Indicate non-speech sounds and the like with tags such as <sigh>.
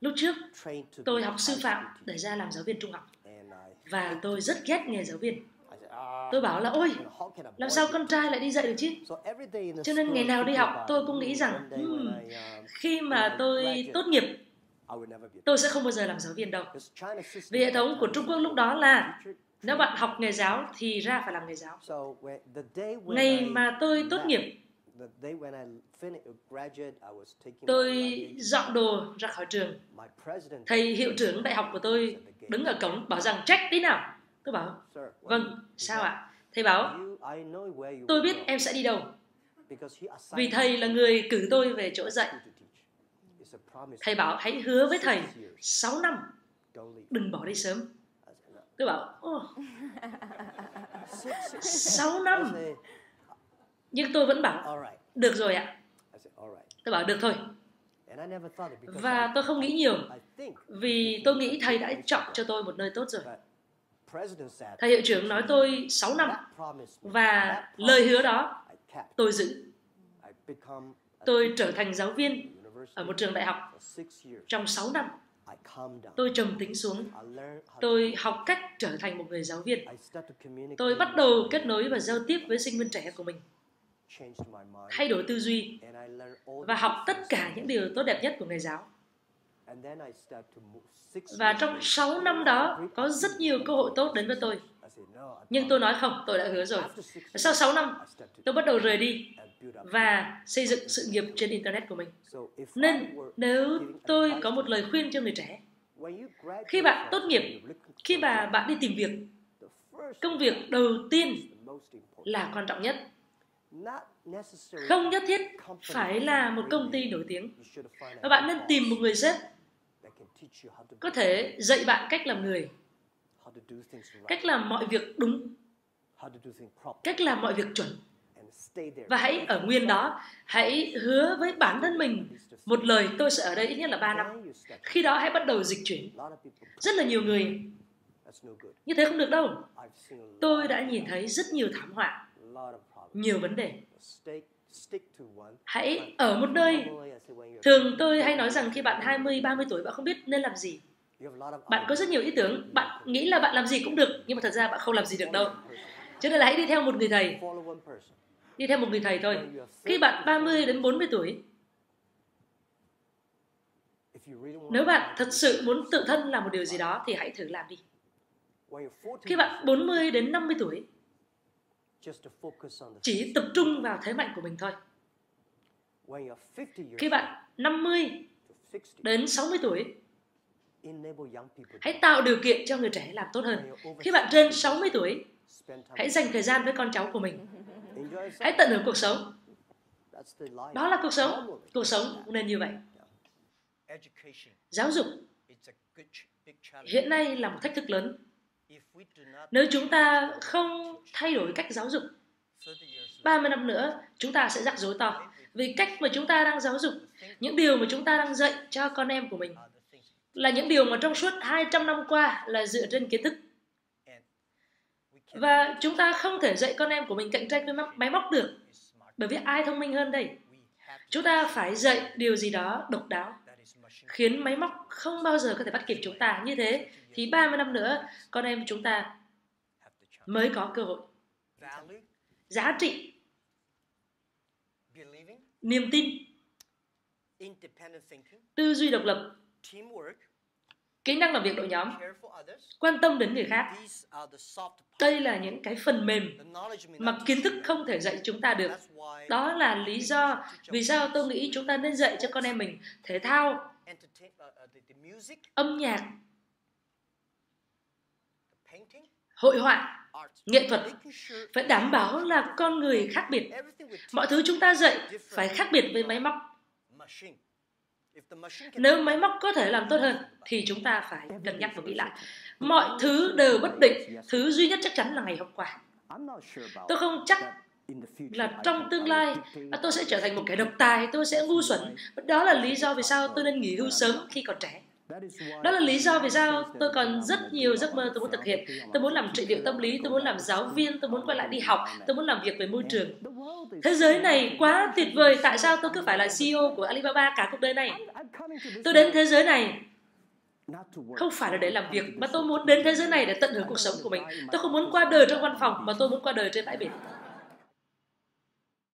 Lúc trước, tôi học sư phạm để ra làm giáo viên trung học. Và tôi rất ghét nghề giáo viên. Tôi bảo là, ôi, làm sao con trai lại đi dạy được chứ? Cho nên ngày nào đi học, tôi cũng nghĩ rằng, hmm, khi mà tôi tốt nghiệp, tôi sẽ không bao giờ làm giáo viên đâu. Vì hệ thống của Trung Quốc lúc đó là nếu bạn học nghề giáo thì ra phải làm nghề giáo. Ngày mà tôi tốt nghiệp, tôi dọn đồ ra khỏi trường. Thầy hiệu trưởng đại học của tôi đứng ở cổng bảo rằng trách tí nào. Tôi bảo, vâng, sao ạ? Thầy bảo, tôi biết em sẽ đi đâu. Vì thầy là người cử tôi về chỗ dạy. Thầy bảo hãy hứa với thầy 6 năm, đừng bỏ đi sớm. Tôi bảo, oh, <laughs> 6 năm. Nhưng tôi vẫn bảo, được rồi ạ. Tôi bảo được thôi. Và tôi không nghĩ nhiều, vì tôi nghĩ thầy đã chọn cho tôi một nơi tốt rồi. Thầy hiệu trưởng nói tôi 6 năm, và lời hứa đó tôi giữ. Tôi trở thành giáo viên ở một trường đại học trong 6 năm. Tôi trầm tính xuống. Tôi học cách trở thành một người giáo viên. Tôi bắt đầu kết nối và giao tiếp với sinh viên trẻ của mình. Thay đổi tư duy và học tất cả những điều tốt đẹp nhất của người giáo. Và trong 6 năm đó có rất nhiều cơ hội tốt đến với tôi. Nhưng tôi nói không, tôi đã hứa rồi. Sau 6 năm, tôi bắt đầu rời đi và xây dựng sự nghiệp trên Internet của mình. Nên nếu tôi có một lời khuyên cho người trẻ, khi bạn tốt nghiệp, khi mà bạn đi tìm việc, công việc đầu tiên là quan trọng nhất. Không nhất thiết phải là một công ty nổi tiếng. Và bạn nên tìm một người sếp có thể dạy bạn cách làm người, cách làm mọi việc đúng, cách làm mọi việc chuẩn. Và hãy ở nguyên đó hãy hứa với bản thân mình một lời tôi sẽ ở đây ít nhất là 3 năm. Khi đó hãy bắt đầu dịch chuyển. Rất là nhiều người như thế không được đâu. Tôi đã nhìn thấy rất nhiều thảm họa nhiều vấn đề. Hãy ở một nơi. Thường tôi hay nói rằng khi bạn 20 30 tuổi bạn không biết nên làm gì. Bạn có rất nhiều ý tưởng. Bạn nghĩ là bạn làm gì cũng được nhưng mà thật ra bạn không làm gì được đâu. Cho nên là hãy đi theo một người thầy. Đi theo một người thầy thôi. Khi bạn 30 đến 40 tuổi, nếu bạn thật sự muốn tự thân làm một điều gì đó thì hãy thử làm đi. Khi bạn 40 đến 50 tuổi, chỉ tập trung vào thế mạnh của mình thôi. Khi bạn 50 đến 60 tuổi, hãy tạo điều kiện cho người trẻ làm tốt hơn. Khi bạn trên 60 tuổi, hãy dành thời gian với con cháu của mình. Hãy tận hưởng cuộc sống. Đó là cuộc sống. Cuộc sống nên như vậy. Giáo dục hiện nay là một thách thức lớn nếu chúng ta không thay đổi cách giáo dục 30 năm nữa chúng ta sẽ rắc rối to vì cách mà chúng ta đang giáo dục những điều mà chúng ta đang dạy cho con em của mình là những điều mà trong suốt 200 năm qua là dựa trên kiến thức và chúng ta không thể dạy con em của mình cạnh tranh với máy móc được. Bởi vì ai thông minh hơn đây? Chúng ta phải dạy điều gì đó độc đáo, khiến máy móc không bao giờ có thể bắt kịp chúng ta. Như thế thì 30 năm nữa, con em chúng ta mới có cơ hội. Giá trị, niềm tin, tư duy độc lập, kỹ năng làm việc đội nhóm. Quan tâm đến người khác. Đây là những cái phần mềm mà kiến thức không thể dạy chúng ta được. Đó là lý do vì sao tôi nghĩ chúng ta nên dạy cho con em mình thể thao âm nhạc hội họa nghệ thuật. Phải đảm bảo là con người khác biệt. Mọi thứ chúng ta dạy phải khác biệt với máy móc nếu máy móc có thể làm tốt hơn thì chúng ta phải cân nhắc và nghĩ lại. Mọi thứ đều bất định, thứ duy nhất chắc chắn là ngày hôm qua. Tôi không chắc là trong tương lai tôi sẽ trở thành một kẻ độc tài, tôi sẽ ngu xuẩn. Đó là lý do vì sao tôi nên nghỉ hưu sớm khi còn trẻ. Đó là lý do vì sao tôi còn rất nhiều giấc mơ tôi muốn thực hiện. Tôi muốn làm trị liệu tâm lý, tôi muốn làm giáo viên, tôi muốn quay lại đi học, tôi muốn làm việc về môi trường. Thế giới này quá tuyệt vời, tại sao tôi cứ phải là CEO của Alibaba cả cuộc đời này? Tôi đến thế giới này không phải là để làm việc mà tôi muốn đến thế giới này để tận hưởng cuộc sống của mình tôi không muốn qua đời trong văn phòng mà tôi muốn qua đời trên bãi biển